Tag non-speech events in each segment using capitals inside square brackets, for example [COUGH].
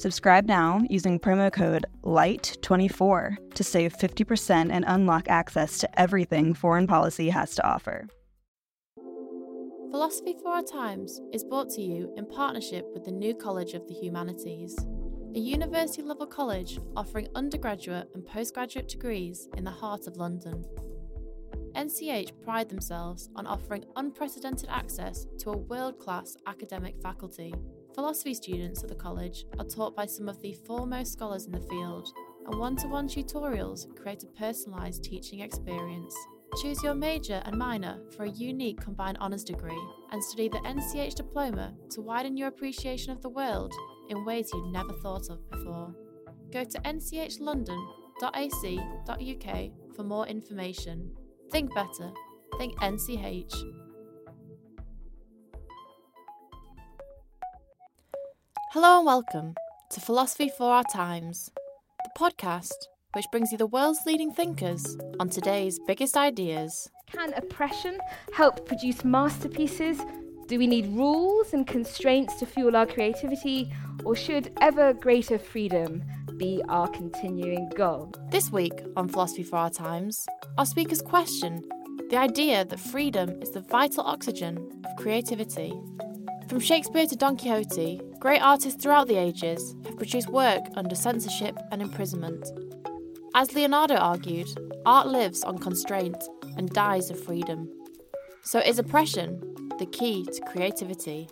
Subscribe now using promo code LIGHT24 to save 50% and unlock access to everything foreign policy has to offer. Philosophy for Our Times is brought to you in partnership with the New College of the Humanities, a university level college offering undergraduate and postgraduate degrees in the heart of London. NCH pride themselves on offering unprecedented access to a world class academic faculty. Philosophy students at the college are taught by some of the foremost scholars in the field, and one to one tutorials create a personalised teaching experience. Choose your major and minor for a unique combined honours degree and study the NCH diploma to widen your appreciation of the world in ways you'd never thought of before. Go to nchlondon.ac.uk for more information. Think better. Think NCH. Hello and welcome to Philosophy for Our Times, the podcast which brings you the world's leading thinkers on today's biggest ideas. Can oppression help produce masterpieces? Do we need rules and constraints to fuel our creativity? Or should ever greater freedom be our continuing goal? This week on Philosophy for Our Times, our speakers question the idea that freedom is the vital oxygen of creativity. From Shakespeare to Don Quixote, great artists throughout the ages have produced work under censorship and imprisonment. As Leonardo argued, art lives on constraint and dies of freedom. So is oppression the key to creativity?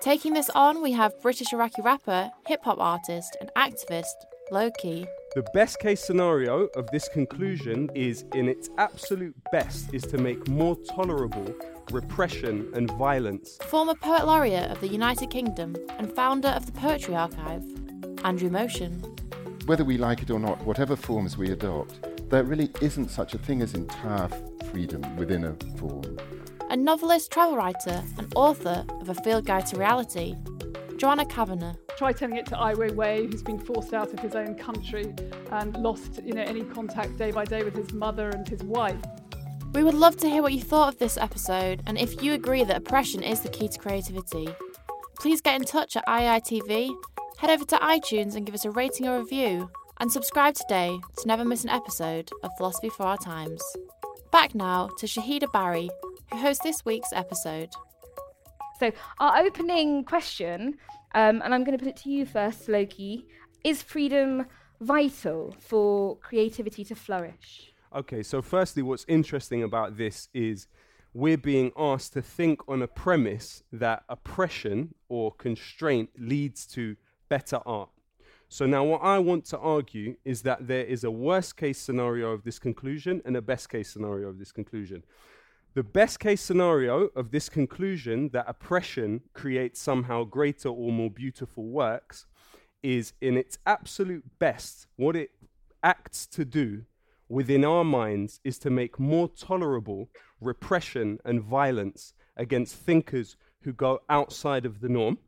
Taking this on, we have British Iraqi rapper, hip hop artist, and activist Lowkey. The best case scenario of this conclusion is, in its absolute best, is to make more tolerable repression and violence. Former poet laureate of the United Kingdom and founder of the Poetry Archive, Andrew Motion. Whether we like it or not, whatever forms we adopt, there really isn't such a thing as entire freedom within a form. A novelist, travel writer, and author of A Field Guide to Reality, Joanna Kavenna. Try telling it to Ai Weiwei, who's been forced out of his own country and lost, you know, any contact day by day with his mother and his wife. We would love to hear what you thought of this episode, and if you agree that oppression is the key to creativity, please get in touch at IITV, head over to iTunes and give us a rating or review, and subscribe today to never miss an episode of Philosophy for Our Times. Back now to Shahidha Bari, who hosts this week's episode. So, our opening question, um, and I'm going to put it to you first, Lowkey, is freedom vital for creativity to flourish? Okay, so firstly, what's interesting about this is we're being asked to think on a premise that oppression or constraint leads to better art. So now what I want to argue is that there is a worst case scenario of this conclusion and a best case scenario of this conclusion. The best case scenario of this conclusion that oppression creates somehow greater or more beautiful works is in its absolute best what it acts to do within our minds is to make more tolerable repression and violence against thinkers who go outside of the norm.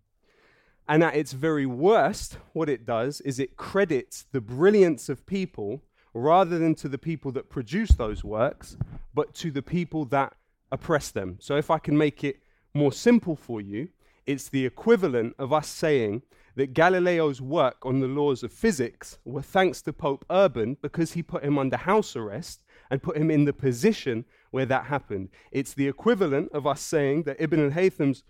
And at its very worst, what it does is it credits the brilliance of people rather than to the people that produce those works, but to the people that oppress them. So if I can make it more simple for you, it's the equivalent of us saying that Galileo's work on the laws of physics were thanks to Pope Urban because he put him under house arrest and put him in the position where that happened. It's the equivalent of us saying that Ibn al Haytham's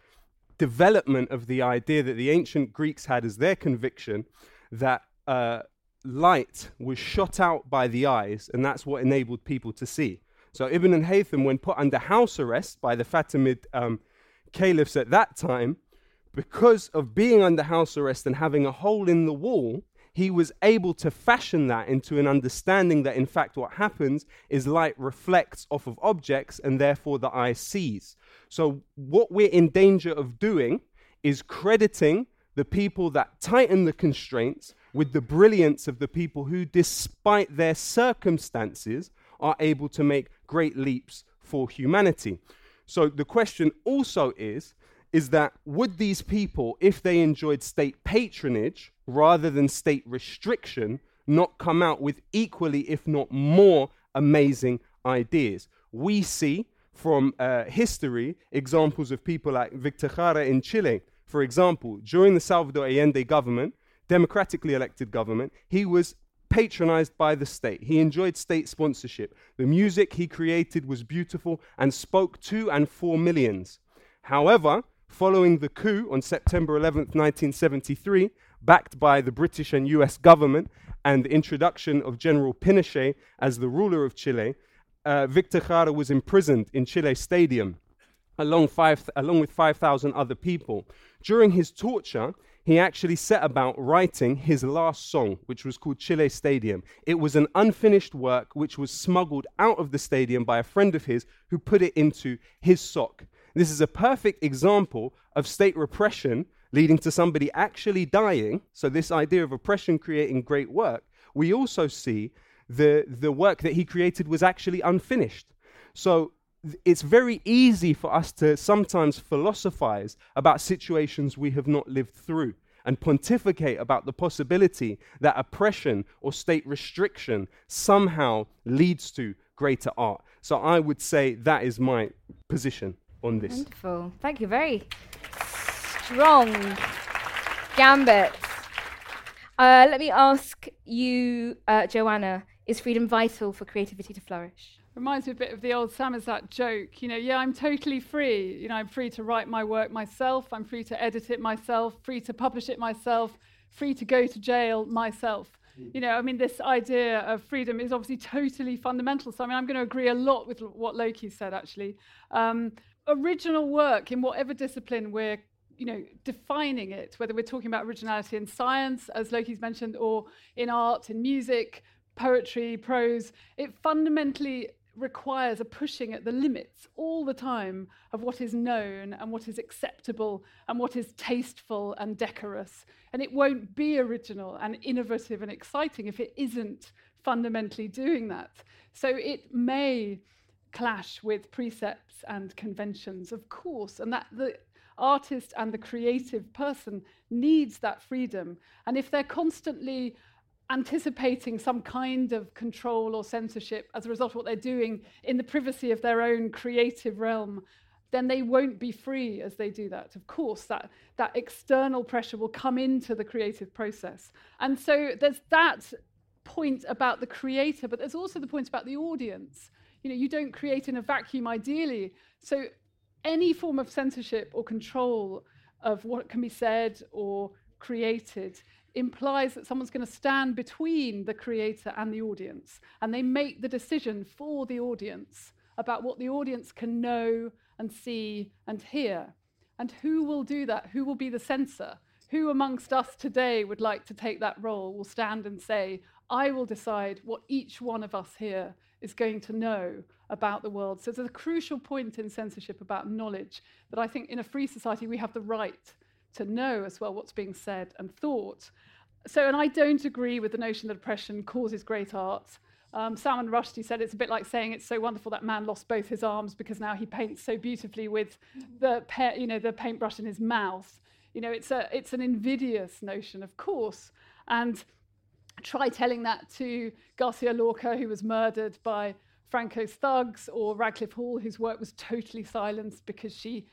development of the idea that the ancient Greeks had as their conviction that uh, light was shot out by the eyes, and that's what enabled people to see. So Ibn al-Haytham, when put under house arrest by the Fatimid um, caliphs at that time, because of being under house arrest and having a hole in the wall, he was able to fashion that into an understanding that, in fact, what happens is light reflects off of objects and therefore the eye sees. So, what we're in danger of doing is crediting the people that tighten the constraints with the brilliance of the people who, despite their circumstances, are able to make great leaps for humanity. So, the question also is is that would these people, if they enjoyed state patronage rather than state restriction, not come out with equally, if not more, amazing ideas? We see from uh, history examples of people like Victor Jara in Chile. For example, during the Salvador Allende government, democratically elected government, he was patronized by the state. He enjoyed state sponsorship. The music he created was beautiful and spoke to and for millions. However, following the coup on September 11, 1973, backed by the British and US government and the introduction of General Pinochet as the ruler of Chile, uh, Victor Jara was imprisoned in Chile Stadium along, five, along with 5,000 other people. During his torture, he actually set about writing his last song, which was called Chile Stadium. It was an unfinished work which was smuggled out of the stadium by a friend of his who put it into his sock. This is a perfect example of state repression leading to somebody actually dying. So, this idea of oppression creating great work, we also see the, the work that he created was actually unfinished. So, it's very easy for us to sometimes philosophize about situations we have not lived through and pontificate about the possibility that oppression or state restriction somehow leads to greater art. So I would say that is my position on this. Wonderful. Thank you. Very strong gambit. Uh, let me ask you, uh, Joanna, is freedom vital for creativity to flourish? Reminds me a bit of the old Samizdat joke. You know, yeah, I'm totally free. You know, I'm free to write my work myself. I'm free to edit it myself. Free to publish it myself. Free to go to jail myself. You know, I mean, this idea of freedom is obviously totally fundamental. So, I mean, I'm going to agree a lot with what Lowkey said, actually. Um, original work in whatever discipline we're you know defining it whether we're talking about originality in science as Lowkey's mentioned or in art in music poetry prose it fundamentally requires a pushing at the limits all the time of what is known and what is acceptable and what is tasteful and decorous and it won't be original and innovative and exciting if it isn't fundamentally doing that so it may clash with precepts and conventions, of course, and that the artist and the creative person needs that freedom. And if they're constantly anticipating some kind of control or censorship as a result of what they're doing in the privacy of their own creative realm, then they won't be free as they do that. Of course, that, that external pressure will come into the creative process. And so there's that point about the creator, but there's also the point about the audience you know, you don't create in a vacuum ideally. So any form of censorship or control of what can be said or created implies that someone's going to stand between the creator and the audience. And they make the decision for the audience about what the audience can know and see and hear. And who will do that? Who will be the censor? Who amongst us today would like to take that role, will stand and say, I will decide what each one of us here is going to know about the world. So there's a crucial point in censorship about knowledge that I think in a free society we have the right to know as well what's being said and thought. So, and I don't agree with the notion that oppression causes great art. Um, Salman Rushdie said it's a bit like saying it's so wonderful that man lost both his arms because now he paints so beautifully with the, you know, the paintbrush in his mouth. You know, it's, a, it's an invidious notion, of course. And try telling that to Garcia Lorca, who was murdered by Franco's thugs, or Radclyffe Hall, whose work was totally silenced because she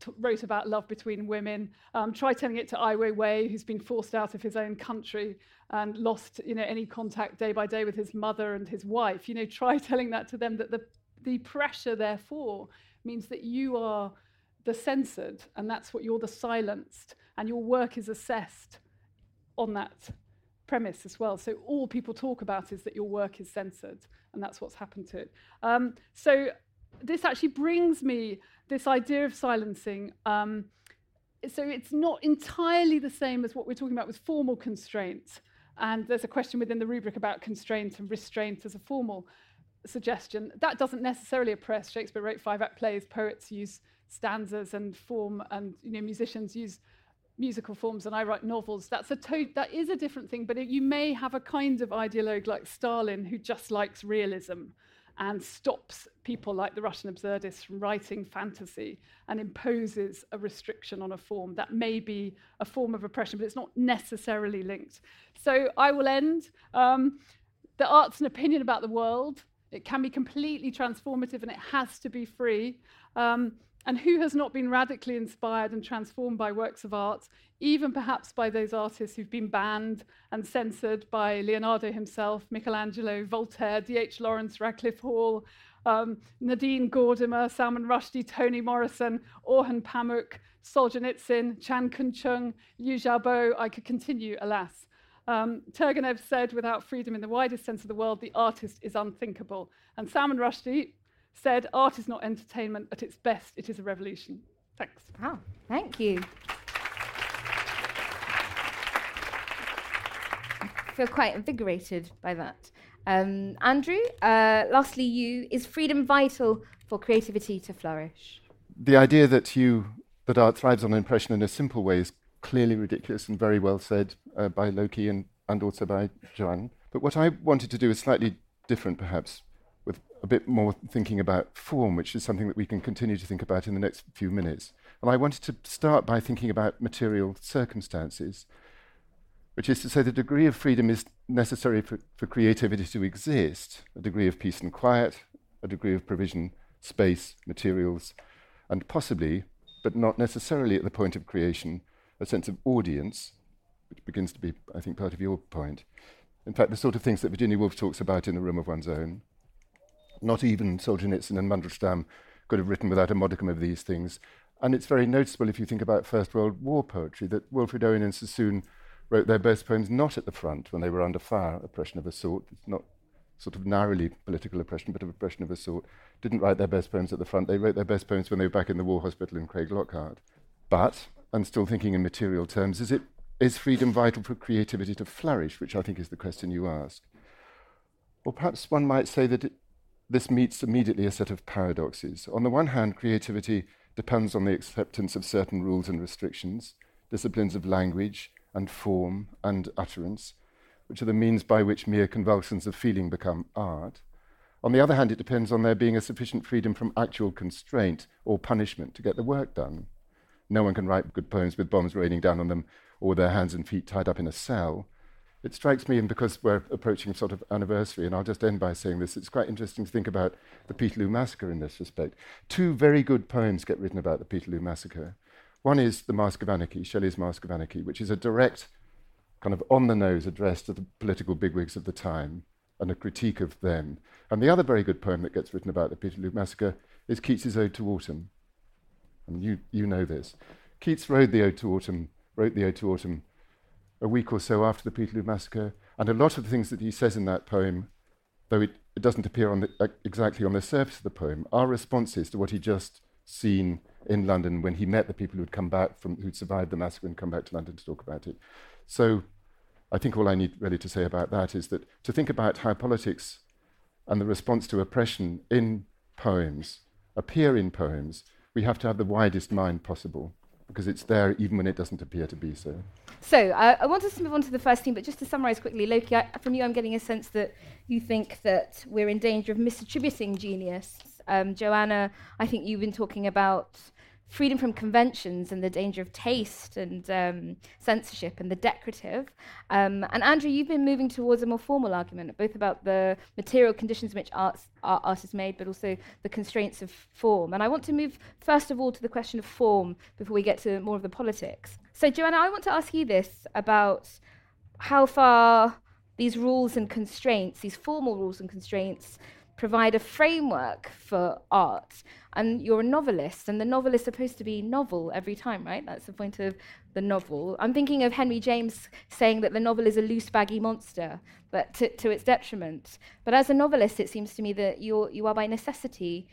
t- wrote about love between women. Um, try telling it to Ai Weiwei, who's been forced out of his own country and lost, you know, any contact day by day with his mother and his wife. You know, try [LAUGHS] telling that to them that the the pressure, therefore, means that you are the censored, and that's what you're the silenced, and your work is assessed on that premise as well. So all people talk about is that your work is censored, and that's what's happened to it. Um, so this actually brings me this idea of silencing. Um, so it's not entirely the same as what we're talking about with formal constraints. And there's a question within the rubric about constraint and restraint as a formal suggestion. That doesn't necessarily oppress. Shakespeare wrote five act plays, poets use stanzas and form, and you know, musicians use musical forms and I write novels, that's a to- that is a different thing. But it, you may have a kind of ideologue like Stalin who just likes realism and stops people like the Russian absurdists from writing fantasy and imposes a restriction on a form. That may be a form of oppression, but it's not necessarily linked. So I will end. Um, the art's an opinion about the world. It can be completely transformative and it has to be free. Um, and who has not been radically inspired and transformed by works of art, even perhaps by those artists who've been banned and censored by Leonardo himself, Michelangelo, Voltaire, D.H. Lawrence, Radclyffe Hall, um, Nadine Gordimer, Salman Rushdie, Toni Morrison, Orhan Pamuk, Solzhenitsyn, Chan Koonchung, Liu Xiaobo. I could continue, alas. Um, Turgenev said, without freedom in the widest sense of the word, the artist is unthinkable. And Salman Rushdie, said, Art is not entertainment. At its best, it is a revolution. Thanks. Wow, thank you. I feel quite invigorated by that. Um, Andrew, uh, lastly, you is freedom vital for creativity to flourish? The idea that you that art thrives on impression in a simple way is clearly ridiculous and very well said uh, by Lowkey and, and also by Joanne. But what I wanted to do is slightly different, perhaps, a bit more thinking about form, which is something that we can continue to think about in the next few minutes. And I wanted to start by thinking about material circumstances, which is to say the degree of freedom is necessary for, for creativity to exist, a degree of peace and quiet, a degree of provision, space, materials, and possibly, but not necessarily at the point of creation, a sense of audience, which begins to be, I think, part of your point. In fact, the sort of things that Virginia Woolf talks about in A Room of One's Own, not even Solzhenitsyn and Mandelstam could have written without a modicum of these things. And it's very noticeable if you think about First World War poetry that Wilfred Owen and Sassoon wrote their best poems not at the front when they were under fire, oppression of a sort. Not sort of narrowly political oppression, but of oppression of a sort. Didn't write their best poems at the front. They wrote their best poems when they were back in the war hospital in Craiglockhart. But, and still thinking in material terms, is it is freedom vital for creativity to flourish, which I think is the question you ask? Or perhaps one might say that it, this meets immediately a set of paradoxes. On the one hand, creativity depends on the acceptance of certain rules and restrictions, disciplines of language and form and utterance, which are the means by which mere convulsions of feeling become art. On the other hand, it depends on there being a sufficient freedom from actual constraint or punishment to get the work done. No one can write good poems with bombs raining down on them or their hands and feet tied up in a cell. It strikes me, and because we're approaching sort of anniversary, and I'll just end by saying this, it's quite interesting to think about the Peterloo Massacre in this respect. Two very good poems get written about the Peterloo Massacre. One is The Mask of Anarchy, Shelley's Mask of Anarchy, which is a direct, kind of on the nose address to the political bigwigs of the time and a critique of them. And the other very good poem that gets written about the Peterloo Massacre is Keats's Ode to Autumn. I mean, you, you know this. Keats wrote the Ode to Autumn, wrote the Ode to Autumn a week or so after the Peterloo Massacre. And a lot of the things that he says in that poem, though it, it doesn't appear on the, uh, exactly on the surface of the poem, are responses to what he'd just seen in London when he met the people who'd come back from, who'd survived the massacre and come back to London to talk about it. So I think all I need really to say about that is that to think about how politics and the response to oppression in poems appear in poems, we have to have the widest mind possible because it's there even when it doesn't appear to be so. So uh, I want us to move on to the first theme, but just to summarise quickly, Lowkey, I, from you, I'm getting a sense that you think that we're in danger of misattributing genius. Um, Joanna, I think you've been talking about freedom from conventions and the danger of taste and um, censorship and the decorative. Um, and Andrew, you've been moving towards a more formal argument, both about the material conditions in which arts, art, art is made, but also the constraints of form. And I want to move, first of all, to the question of form before we get to more of the politics. So, Joanna, I want to ask you this about how far these rules and constraints, these formal rules and constraints, provide a framework for art. And you're a novelist, and the novel is supposed to be novel every time, right? That's the point of the novel. I'm thinking of Henry James saying that the novel is a loose, baggy monster, but to, to its detriment. But as a novelist, it seems to me that you're, you are by necessity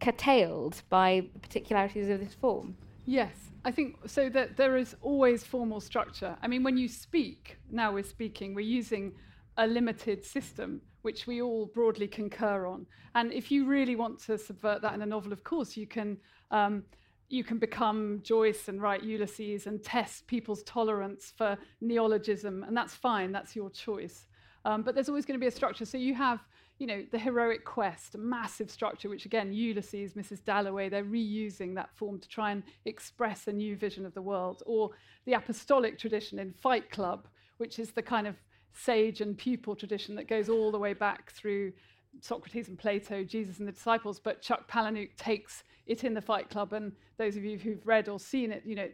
curtailed by particularities of this form. Yes, I think so that there is always formal structure. I mean, when you speak, now we're speaking, we're using a limited system which we all broadly concur on. And if you really want to subvert that in a novel, of course, you can. Um, you can become Joyce and write Ulysses and test people's tolerance for neologism, and that's fine, that's your choice. Um, but there's always going to be a structure. So you have, you know, the heroic quest, a massive structure, which again, Ulysses, Mrs. Dalloway, they're reusing that form to try and express a new vision of the world. Or the apostolic tradition in Fight Club, which is the kind of sage and pupil tradition that goes all the way back through Socrates and Plato, Jesus and the disciples, but Chuck Palahniuk takes it in the Fight Club, and those of you who've read or seen it, you know,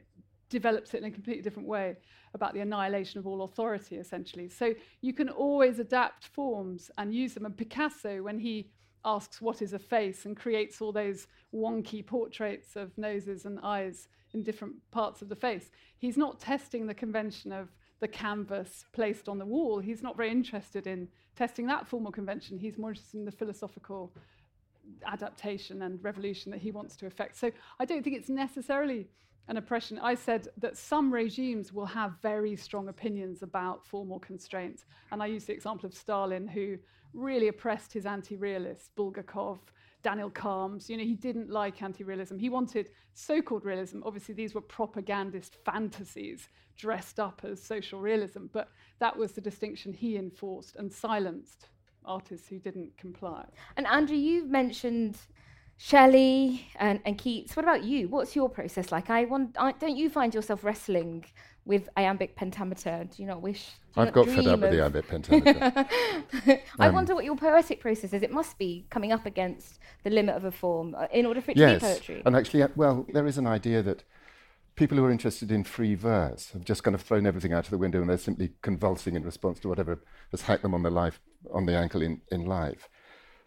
develops it in a completely different way about the annihilation of all authority, essentially. So you can always adapt forms and use them. And Picasso, when he asks what is a face and creates all those wonky portraits of noses and eyes in different parts of the face, he's not testing the convention of the canvas placed on the wall. He's not very interested in testing that formal convention. He's more interested in the philosophical adaptation and revolution that he wants to effect. So I don't think it's necessarily an oppression. I said that some regimes will have very strong opinions about formal constraints. And I used the example of Stalin, who really oppressed his anti realists, Bulgakov, Daniel Kharms. You know, he didn't like anti realism. He wanted so called realism. Obviously, these were propagandist fantasies dressed up as social realism, but that was the distinction he enforced and silenced artists who didn't comply. And Andrew, you've mentioned Shelley and, and Keats. What about you? What's your process like? I want. I, don't you find yourself wrestling with iambic pentameter? Do you not wish? You I've not got fed up with the iambic pentameter. [LAUGHS] I Um, wonder what your poetic process is. It must be coming up against the limit of a form uh, in order for it to be yes, poetry. and actually, uh, well, there is an idea that people who are interested in free verse have just kind of thrown everything out of the window and they're simply convulsing in response to whatever has hacked them on the life on the ankle in, in life.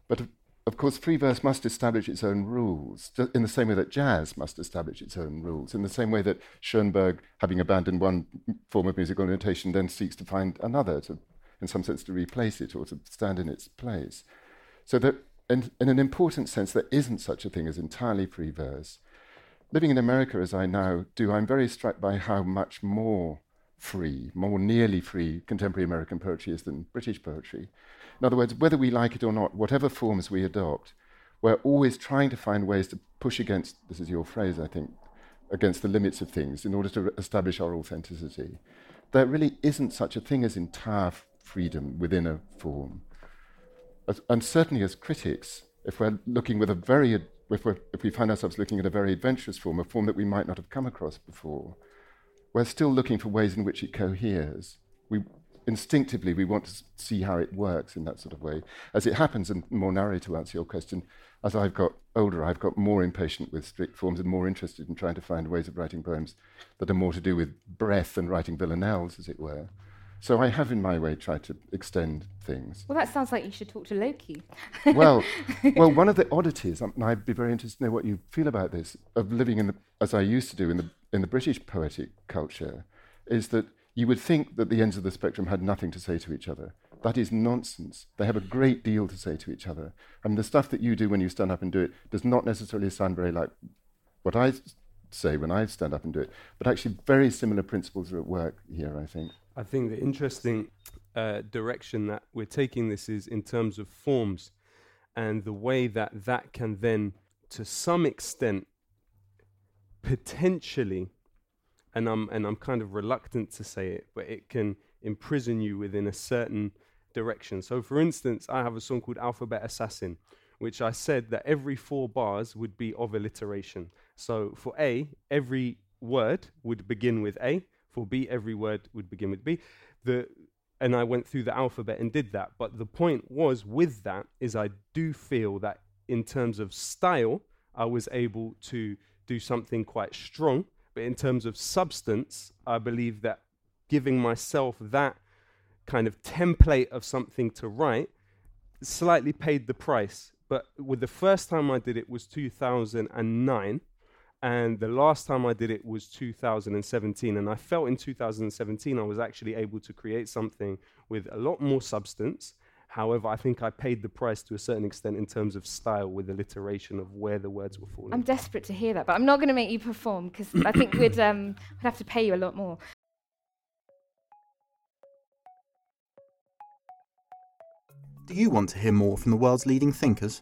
But of, course, free verse must establish its own rules, in the same way that jazz must establish its own rules, in the same way that Schoenberg, having abandoned one form of musical notation, then seeks to find another, to, in some sense, to replace it or to stand in its place. So that, in, in an important sense, there isn't such a thing as entirely free verse. Living in America as I now do, I'm very struck by how much more free, more nearly free contemporary American poetry is than British poetry. In other words, whether we like it or not, whatever forms we adopt, we're always trying to find ways to push against, this is your phrase, I think, against the limits of things in order to re- establish our authenticity. There really isn't such a thing as entire freedom within a form. As, and certainly as critics, if we're looking with a very, ad- if, if we find ourselves looking at a very adventurous form, a form that we might not have come across before, we're still looking for ways in which it coheres. We instinctively we want to see how it works in that sort of way. As it happens, and more narrowly to answer your question, as I've got older, I've got more impatient with strict forms and more interested in trying to find ways of writing poems that are more to do with breath and writing villanelles, as it were. So I have, in my way, tried to extend things. well, that sounds like you should talk to Lowkey. [LAUGHS] well, well, one of the oddities, um, and I'd be very interested to know what you feel about this, of living in the, as I used to do in the in the British poetic culture, is that you would think that the ends of the spectrum had nothing to say to each other. That is nonsense. They have a great deal to say to each other. I mean, the stuff that you do when you stand up and do it does not necessarily sound very like what I say when I stand up and do it, but actually very similar principles are at work here, I think. I think the interesting uh, direction that we're taking this is in terms of forms and the way that that can then, to some extent, potentially, and I'm and I'm kind of reluctant to say it, but it can imprison you within a certain direction. So, for instance, I have a song called Alphabet Assassin, which I said that every four bars would be of alliteration. So, for A, every word would begin with A. For B, every word would begin with B. The and I went through the alphabet and did that. But the point was with that is I do feel that in terms of style, I was able to do something quite strong. But in terms of substance, I believe that giving myself that kind of template of something to write slightly paid the price. But with the first time I did it was 2009, and the last time I did it was 2017. And I felt in 2017 I was actually able to create something with a lot more substance. However, I think I paid the price to a certain extent in terms of style with alliteration of where the words were falling. I'm desperate to hear that, but I'm not going to make you perform because I think we'd, [COUGHS] um, we'd have to pay you a lot more. Do you want to hear more from the world's leading thinkers?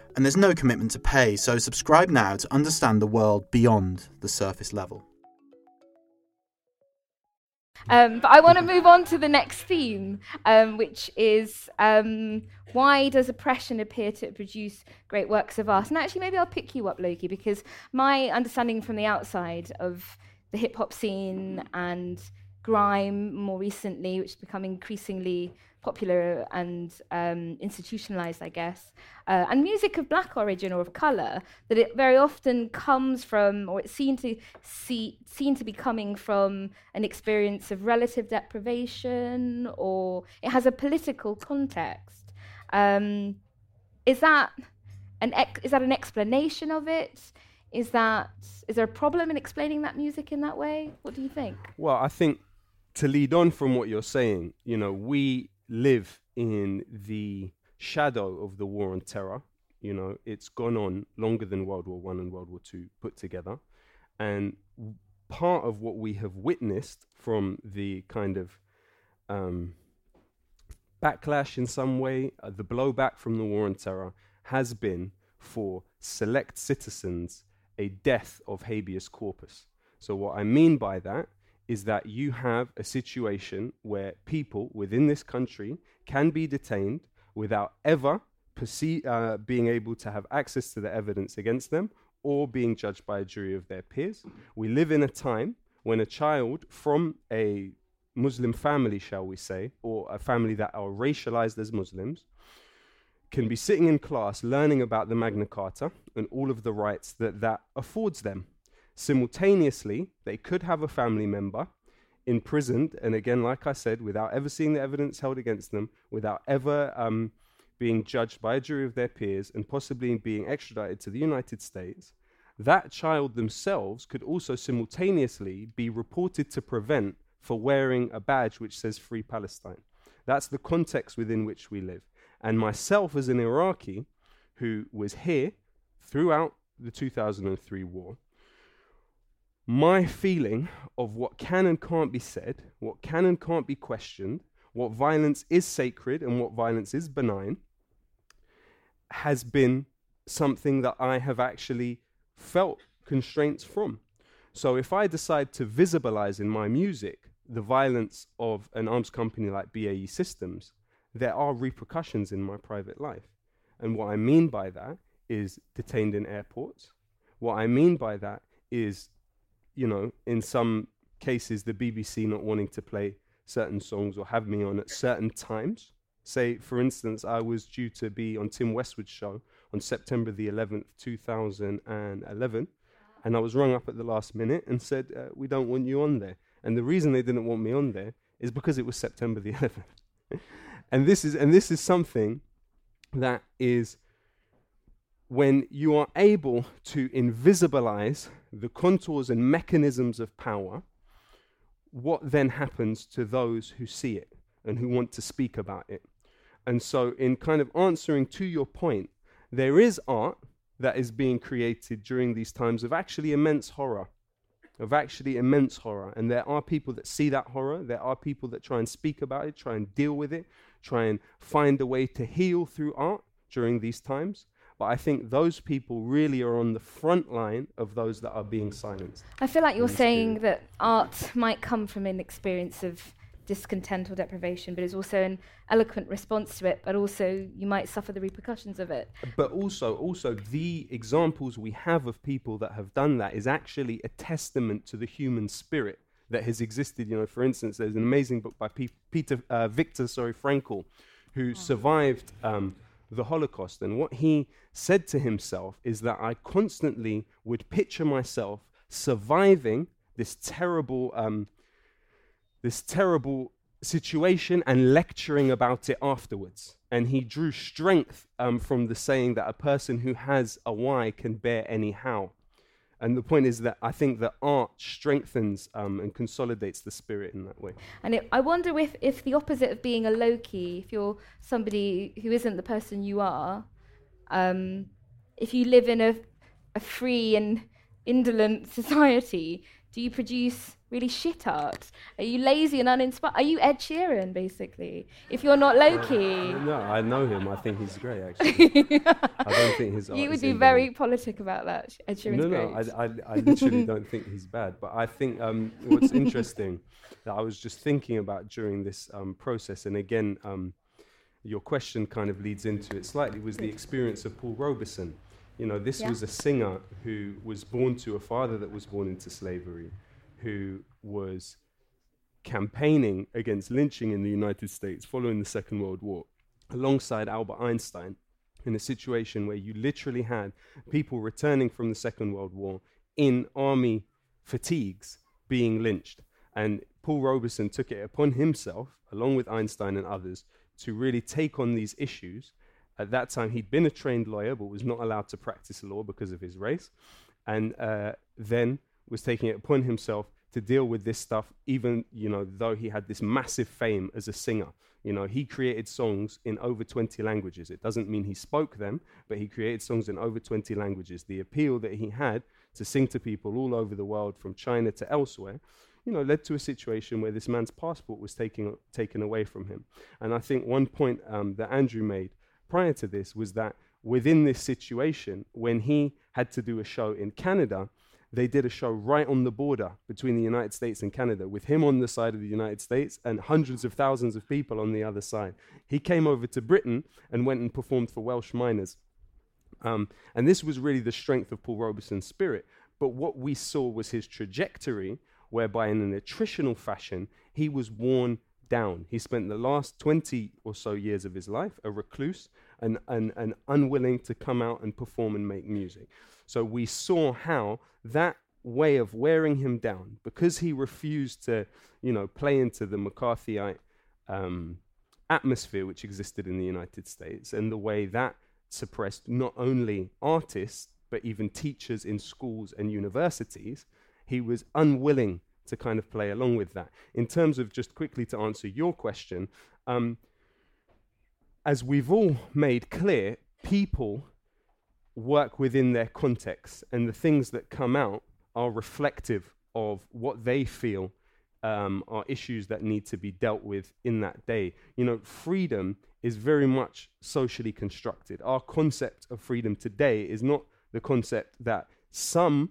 and there's no commitment to pay, so subscribe now to understand the world beyond the surface level. Um, but I want to move on to the next theme, um, which is um, why does oppression appear to produce great works of art? And actually, maybe I'll pick you up, Lowkey, because my understanding from the outside of the hip hop scene and grime more recently, which has become increasingly popular and um, institutionalized, I guess, uh, and music of black origin or of color, that it very often comes from, or it's seen to see, to be coming from an experience of relative deprivation, or it has a political context. Um, is that an ex- is that an explanation of it? Is that is there a problem in explaining that music in that way? What do you think? Well, I think to lead on from what you're saying, you know, we live in the shadow of the war on terror. You know, it's gone on longer than World War One and World War Two put together, and part of what we have witnessed from the kind of um, backlash in some way, uh, the blowback from the war on terror, has been for select citizens a death of habeas corpus. So, what I mean by that is that you have a situation where people within this country can be detained without ever uh, being able to have access to the evidence against them or being judged by a jury of their peers. We live in a time when a child from a Muslim family, shall we say, or a family that are racialized as Muslims, can be sitting in class learning about the Magna Carta and all of the rights that that affords them. Simultaneously, they could have a family member imprisoned, and again, like I said, without ever seeing the evidence held against them, without ever um, being judged by a jury of their peers, and possibly being extradited to the United States. That child themselves could also simultaneously be reported to prevent for wearing a badge which says Free Palestine. That's the context within which we live. And myself, as an Iraqi who was here throughout the 2003 war, my feeling of what can and can't be said, what can and can't be questioned, what violence is sacred and what violence is benign, has been something that I have actually felt constraints from. So if I decide to visibilize in my music the violence of an arms company like BAE Systems, there are repercussions in my private life. And what I mean by that is detained in airports. What I mean by that is you know, in some cases, the BBC not wanting to play certain songs or have me on at certain times. Say, for instance, I was due to be on Tim Westwood's show on September the 11th, 2011, and I was rung up at the last minute and said, uh, We don't want you on there. And the reason they didn't want me on there is because it was September the [LAUGHS] 11th. and this is and this is something that is when you are able to invisibilize the contours and mechanisms of power, what then happens to those who see it and who want to speak about it? And so, in kind of answering to your point, there is art that is being created during these times of actually immense horror. Of actually immense horror. And there are people that see that horror. There are people that try and speak about it, try and deal with it, try and find a way to heal through art during these times. But I think those people really are on the front line of those that are being silenced. I feel like you're saying that art might come from an experience of discontent or deprivation, but is also an eloquent response to it, but also you might suffer the repercussions of it. But also, also the examples we have of people that have done that is actually a testament to the human spirit that has existed. You know, for instance, there's an amazing book by P- Peter uh, Victor, sorry, Frankl, who survived um, the Holocaust, and what he said to himself is that I constantly would picture myself surviving this terrible, um, this terrible situation and lecturing about it afterwards. And he drew strength um, from the saying that a person who has a why can bear any how. And the point is that I think that art strengthens um, and consolidates the spirit in that way. And it, I wonder if, if the opposite of being a Lowkey, if you're somebody who isn't the person you are, um, if you live in a, a free and indolent [LAUGHS] society, do you produce really shit art? Are you lazy and uninspired? Are you Ed Sheeran, basically? If you're not Lowkey. No, I know him. I think he's great, [LAUGHS] actually. I don't think his art you would be very politic about that. Ed Sheeran's no, great. no, I, I, I literally [LAUGHS] don't think he's bad. But I think um, what's interesting [LAUGHS] that I was just thinking about during this um, process, and again, um, your question kind of leads into it slightly, was the experience of Paul Robeson. You know, this Yeah. was a singer who was born to a father that was born into slavery, who was campaigning against lynching in the United States following the Second World War, alongside Albert Einstein, in a situation where you literally had people returning from the Second World War in army fatigues being lynched. And Paul Robeson took it upon himself, along with Einstein and others, to really take on these issues. At that time, he'd been a trained lawyer, but was not allowed to practice law because of his race. And uh, then was taking it upon himself to deal with this stuff, even you know, though he had this massive fame as a singer. You know, he created songs in over 20 languages. It doesn't mean he spoke them, but he created songs in over 20 languages. The appeal that he had to sing to people all over the world, from China to elsewhere, you know, led to a situation where this man's passport was taken taken away from him. And I think one point um, that Andrew made prior to this was that within this situation, when he had to do a show in Canada, they did a show right on the border between the United States and Canada, with him on the side of the United States and hundreds of thousands of people on the other side. He came over to Britain and went and performed for Welsh miners. Um, and this was really the strength of Paul Robeson's spirit. But what we saw was his trajectory, whereby in an attritional fashion, he was worn down. He spent the last 20 or so years of his life a recluse and, and, and unwilling to come out and perform and make music. So we saw how that way of wearing him down, because he refused to, you know, play into the McCarthyite um, atmosphere which existed in the United States, and the way that suppressed not only artists but even teachers in schools and universities, he was unwilling to kind of play along with that. In terms of just quickly to answer your question, um, as we've all made clear, people work within their context, and the things that come out are reflective of what they feel um, are issues that need to be dealt with in that day. You know, freedom is very much socially constructed. Our concept of freedom today is not the concept that some,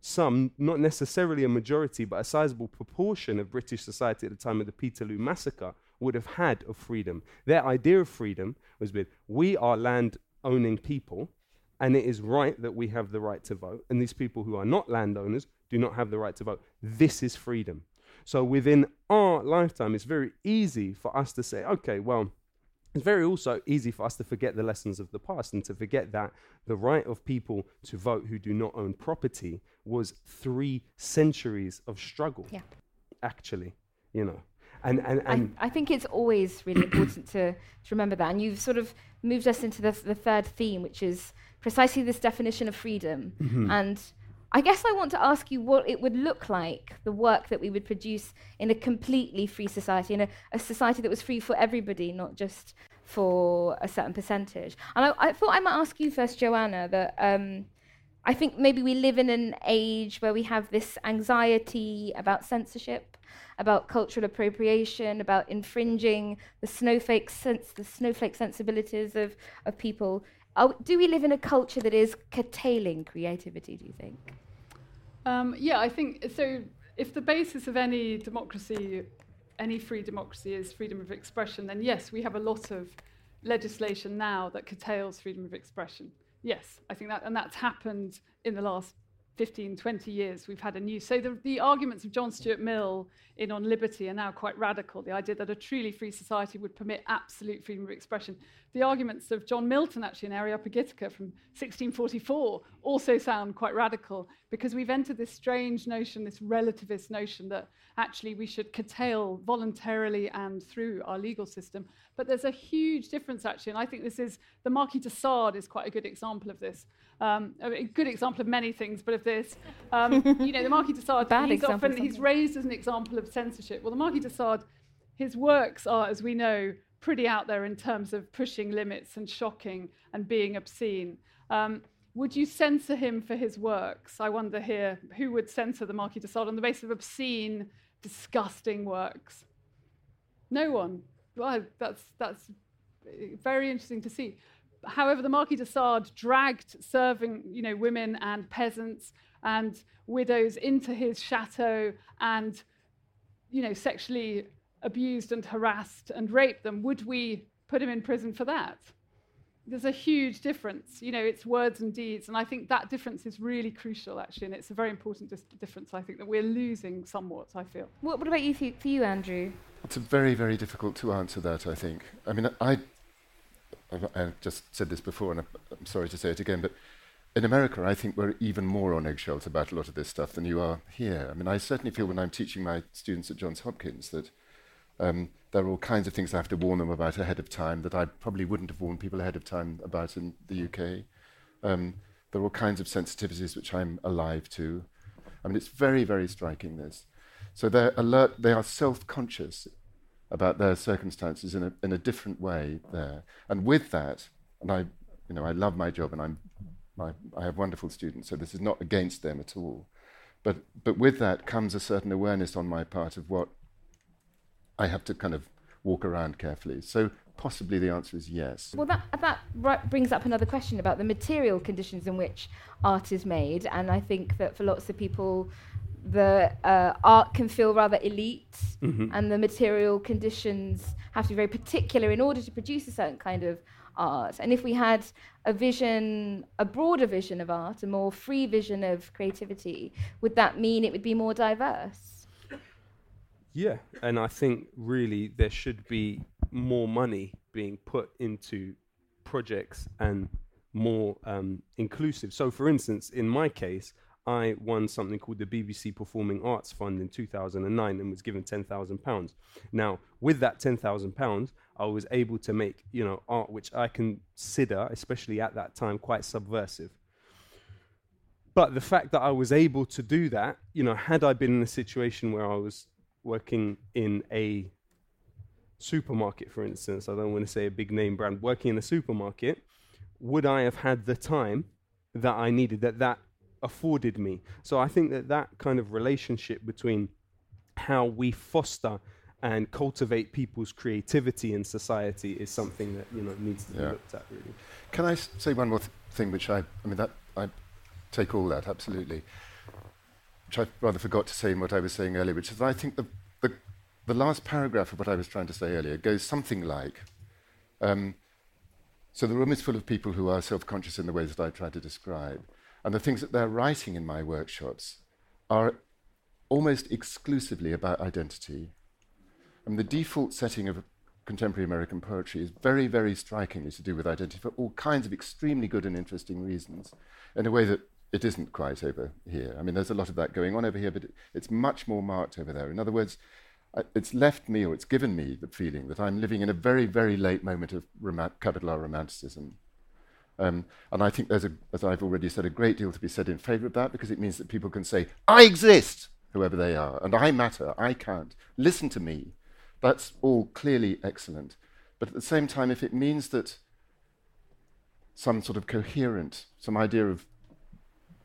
some, not necessarily a majority, but a sizable proportion of British society at the time of the Peterloo massacre would have had of freedom. Their idea of freedom was with we are land owning people, and it is right that we have the right to vote, and these people who are not landowners do not have the right to vote. This is freedom. So within our lifetime, it's very easy for us to say, okay, well, it's very also easy for us to forget the lessons of the past and to forget that the right of people to vote who do not own property was three centuries of struggle. Yeah. Actually, you know. And and, and I, I think it's always really important to, to remember that. And you've sort of moved us into the, the third theme, which is precisely this definition of freedom. Mm-hmm. And I guess I want to ask you what it would look like, the work that we would produce in a completely free society, in a, a society that was free for everybody, not just for a certain percentage. And I, I thought I might ask you first, Joanna, that um, I think maybe we live in an age where we have this anxiety about censorship, about cultural appropriation, about infringing the snowflake sense, the snowflake sensibilities of, of people. Are, do we live in a culture that is curtailing creativity? Do you think? Um, yeah, I think so. If the basis of any democracy any free democracy is freedom of expression, then yes, we have a lot of legislation now that curtails freedom of expression. Yes, I think that, and that's happened in the last 15, 20 years, we've had a new. So the, the arguments of John Stuart Mill in On Liberty are now quite radical. The idea that a truly free society would permit absolute freedom of expression. The arguments of John Milton, actually, in Areopagitica from 1644, also sound quite radical because we've entered this strange notion, this relativist notion that actually we should curtail voluntarily and through our legal system. But there's a huge difference, actually, and I think this is the Marquis de Sade is quite a good example of this. Um, a good example of many things, but of this, um, [LAUGHS] you know, the Marquis de Sade, Bad he's often he's raised as an example of censorship. Well, the Marquis de Sade, his works are, as we know, pretty out there in terms of pushing limits and shocking and being obscene. Um, would you censor him for his works? I wonder here, who would censor the Marquis de Sade on the basis of obscene, disgusting works? No one. Well, that's, that's very interesting to see. However, the Marquis de Sade dragged serving, you know, women and peasants and widows into his chateau and, you know, sexually abused and harassed and raped them. Would we put him in prison for that? There's a huge difference. You know, it's words and deeds, and I think that difference is really crucial, actually, and it's a very important dis- difference. I think that we're losing somewhat. I feel. What, what about you for, for you, Andrew? It's a very, very difficult to answer that, I think. I mean, I, I've just said this before, and I'm, I'm sorry to say it again, but in America, I think we're even more on eggshells about a lot of this stuff than you are here. I mean, I certainly feel when I'm teaching my students at Johns Hopkins that um, there are all kinds of things I have to warn them about ahead of time that I probably wouldn't have warned people ahead of time about in the UK. Um, there are all kinds of sensitivities which I'm alive to. I mean, it's very, very striking, this. So they're alert, they are self conscious about their circumstances in a, in a different way there. And with that, and I, you know, I love my job and I'm, my, I have wonderful students, so this is not against them at all. But, but with that comes a certain awareness on my part of what I have to kind of walk around carefully. So possibly the answer is yes. Well, that, that right brings up another question about the material conditions in which art is made. And I think that for lots of people, the uh, art can feel rather elite, Mhm. and the material conditions have to be very particular in order to produce a certain kind of art. And if we had a vision, a broader vision of art, a more free vision of creativity, would that mean it would be more diverse? Yeah, and I think really there should be more money being put into projects and more um, inclusive. So, for instance, in my case, I won something called the BBC Performing Arts Fund in 2009 and was given £10,000. Now, with that £10,000, I was able to make, you know, art which I consider, especially at that time, quite subversive. But the fact that I was able to do that, you know, had I been in a situation where I was working in a supermarket, for instance, I don't want to say a big name brand, working in a supermarket, would I have had the time that I needed, that that afforded me? So I think that that kind of relationship between how we foster and cultivate people's creativity in society is something that you know needs to be looked at really. Can I s- say one more th- thing, which I, I mean, that I take all that absolutely, which I rather forgot to say in what I was saying earlier, which is that I think the the, the last paragraph of what I was trying to say earlier goes something like, um, so the room is full of people who are self-conscious in the ways that I tried to describe, and the things that they're writing in my workshops are almost exclusively about identity. And the default setting of contemporary American poetry is very, very strikingly to do with identity for all kinds of extremely good and interesting reasons, in a way that it isn't quite over here. I mean, there's a lot of that going on over here, but it, it's much more marked over there. In other words, it's left me, or it's given me, the feeling that I'm living in a very, very late moment of capital R romanticism. Um, and I think there's, a, as I've already said, a great deal to be said in favour of that because it means that people can say, I exist, whoever they are, and I matter, I count, listen to me. That's all clearly excellent. But at the same time, if it means that some sort of coherent, some idea of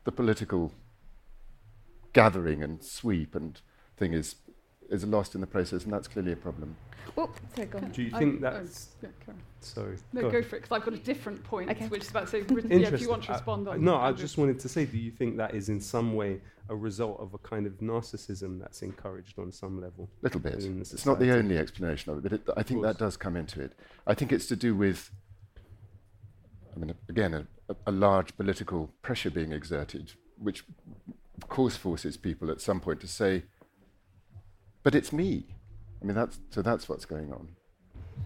the political gathering and sweep and thing is is lost in the process, and that's clearly a problem. Well, sorry, go on. Do you I- think oh, that's yeah, carry sorry? No, go go, for it, because I've got a different point, Okay. which is about to say, yeah, if you want to uh, respond I- on no, I Andrew's- just wanted to say, do you think that is in some way a result of a kind of narcissism that's encouraged on some level? little bit. It's not the only explanation of it, but it, I think that does come into it. I think it's to do with, I mean, again, a, a, a large political pressure being exerted, which of course forces people at some point to say, but it's me. I mean, that's, so that's what's going on.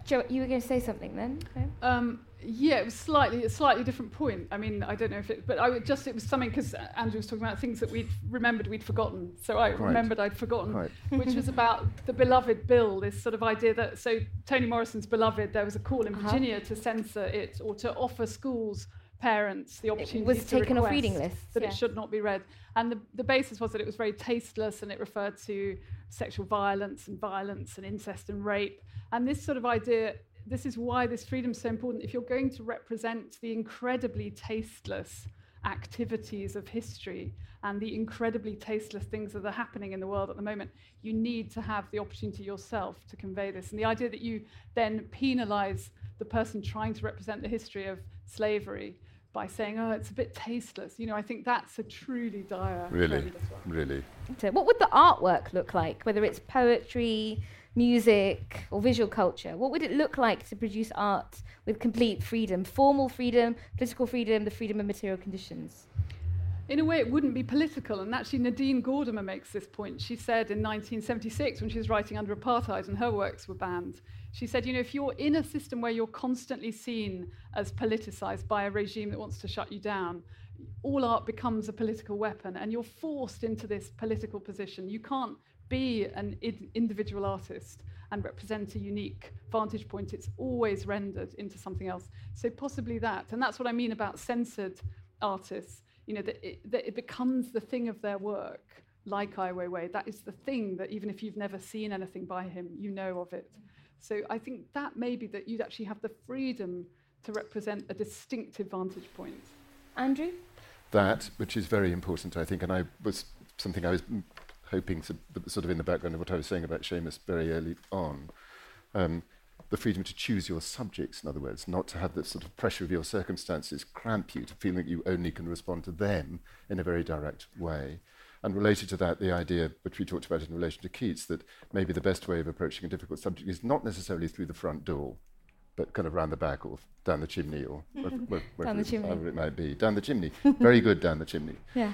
Jo, you were going to say something then? No? Um, yeah, it was slightly a slightly different point. I mean, I don't know if it, but I would just it was something because Andrew was talking about things that we'd remembered we'd forgotten. So I Quite. remembered I'd forgotten, Quite. [LAUGHS] which was about the beloved bill. This sort of idea that so Toni Morrison's beloved. There was a call in Uh-huh. Virginia to censor it or to offer schools parents the opportunity was to taken off reading lists, that yeah. it should not be read. And the, the basis was that it was very tasteless and it referred to sexual violence and violence and incest and rape. And this sort of idea, this is why this freedom is so important. If you're going to represent the incredibly tasteless activities of history and the incredibly tasteless things that are happening in the world at the moment, you need to have the opportunity yourself to convey this. And the idea that you then penalize the person trying to represent the history of slavery by saying, oh, it's a bit tasteless, you know, I think that's a truly dire Really, well. really. So what would the artwork look like, whether it's poetry, music, or visual culture? What would it look like to produce art with complete freedom, formal freedom, political freedom, the freedom of material conditions? In a way, it wouldn't be political. And actually, Nadine Gordimer makes this point. She said in 1976, when she was writing under apartheid and her works were banned, she said, you know, if you're in a system where you're constantly seen as politicized by a regime that wants to shut you down, all art becomes a political weapon and you're forced into this political position. You can't be an id- individual artist and represent a unique vantage point. It's always rendered into something else. So possibly that. And that's what I mean about censored artists. You know, that it, that it becomes the thing of their work, like Ai Weiwei. That is the thing that even if you've never seen anything by him, you know of it. So I think that may be that you'd actually have the freedom to represent a distinctive vantage point. Andrew? that, which is very important, I think, and I was something I was hoping to, but sort of in the background of what I was saying about Seamus very early on. Um, the freedom to choose your subjects, in other words, not to have the sort of pressure of your circumstances cramp you to feeling that you only can respond to them in a very direct way. And related to that, the idea which we talked about in relation to Keats, that maybe the best way of approaching a difficult subject is not necessarily through the front door, but kind of round the back or down the chimney or [LAUGHS] where, where, Down the wherever it- chimney. it might be. Down the chimney. Very good down the chimney. [LAUGHS] Yeah.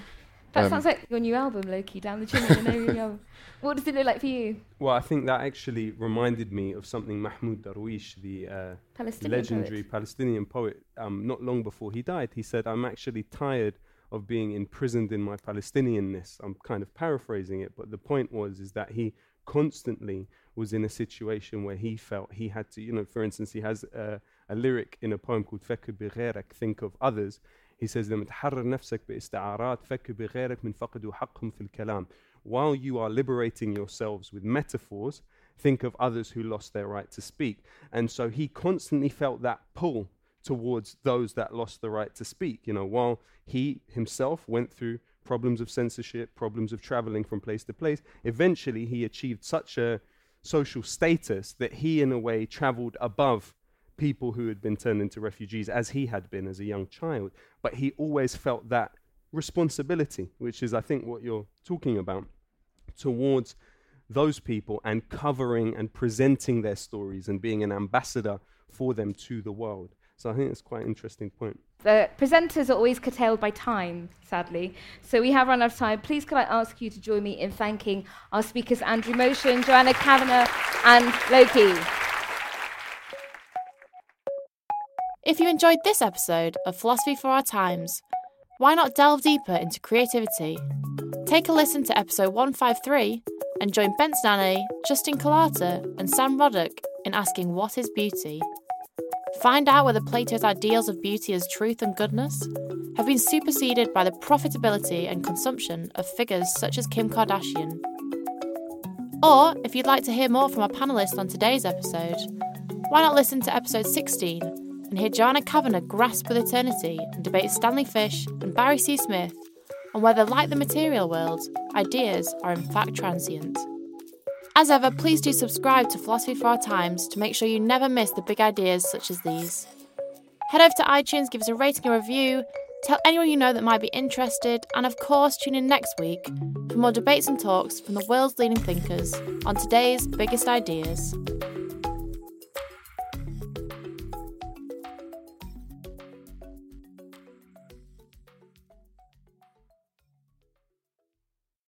That um, sounds like your new album, Lowkey, down the chimney. [LAUGHS] What does it look like for you? Well, I think that actually reminded me of something Mahmoud Darwish, the uh, Palestinian legendary poet. Palestinian poet, um, not long before he died, he said, "I'm actually tired." Of being imprisoned in my Palestinianness, I'm kind of paraphrasing it, but the point was is that he constantly was in a situation where he felt he had to, you know, for instance, he has a lyric in a poem called Fekir Bigherak, think of others, He says, لما تحرر نفسك باستعارات فكر بغيرك من فقدوا حقهم في الكلام. While you are liberating yourselves with metaphors, think of others who lost their right to speak. And so he constantly felt that pull towards those that lost the right to speak. You know, while he himself went through problems of censorship, problems of traveling from place to place, eventually he achieved such a social status that he, in a way, traveled above people who had been turned into refugees as he had been as a young child. But he always felt that responsibility, which is, I think, what you're talking about, towards those people and covering and presenting their stories and being an ambassador for them to the world. So I think it's quite an interesting point. The presenters are always curtailed by time, sadly. So we have run out of time. Please could I ask you to join me in thanking our speakers Andrew Motion, Joanna Kavenna, and Lowkey. If you enjoyed this episode of Philosophy for Our Times, why not delve deeper into creativity? Take a listen to episode 153 and join Bence Nanay, Justin Colata, and Sam Roddick in asking what is beauty. Find out whether Plato's ideals of beauty as truth and goodness have been superseded by the profitability and consumption of figures such as Kim Kardashian. Or, if you'd like to hear more from our panellists on today's episode, why not listen to episode 16 and hear Joanna Kavenna grasp with eternity and debate Stanley Fish and Barry C. Smith on whether, like the material world, ideas are in fact transient. As ever, please do subscribe to Philosophy for Our Times to make sure you never miss the big ideas such as these. Head over to iTunes, give us a rating and review, tell anyone you know that might be interested, and of course, tune in next week for more debates and talks from the world's leading thinkers on today's biggest ideas.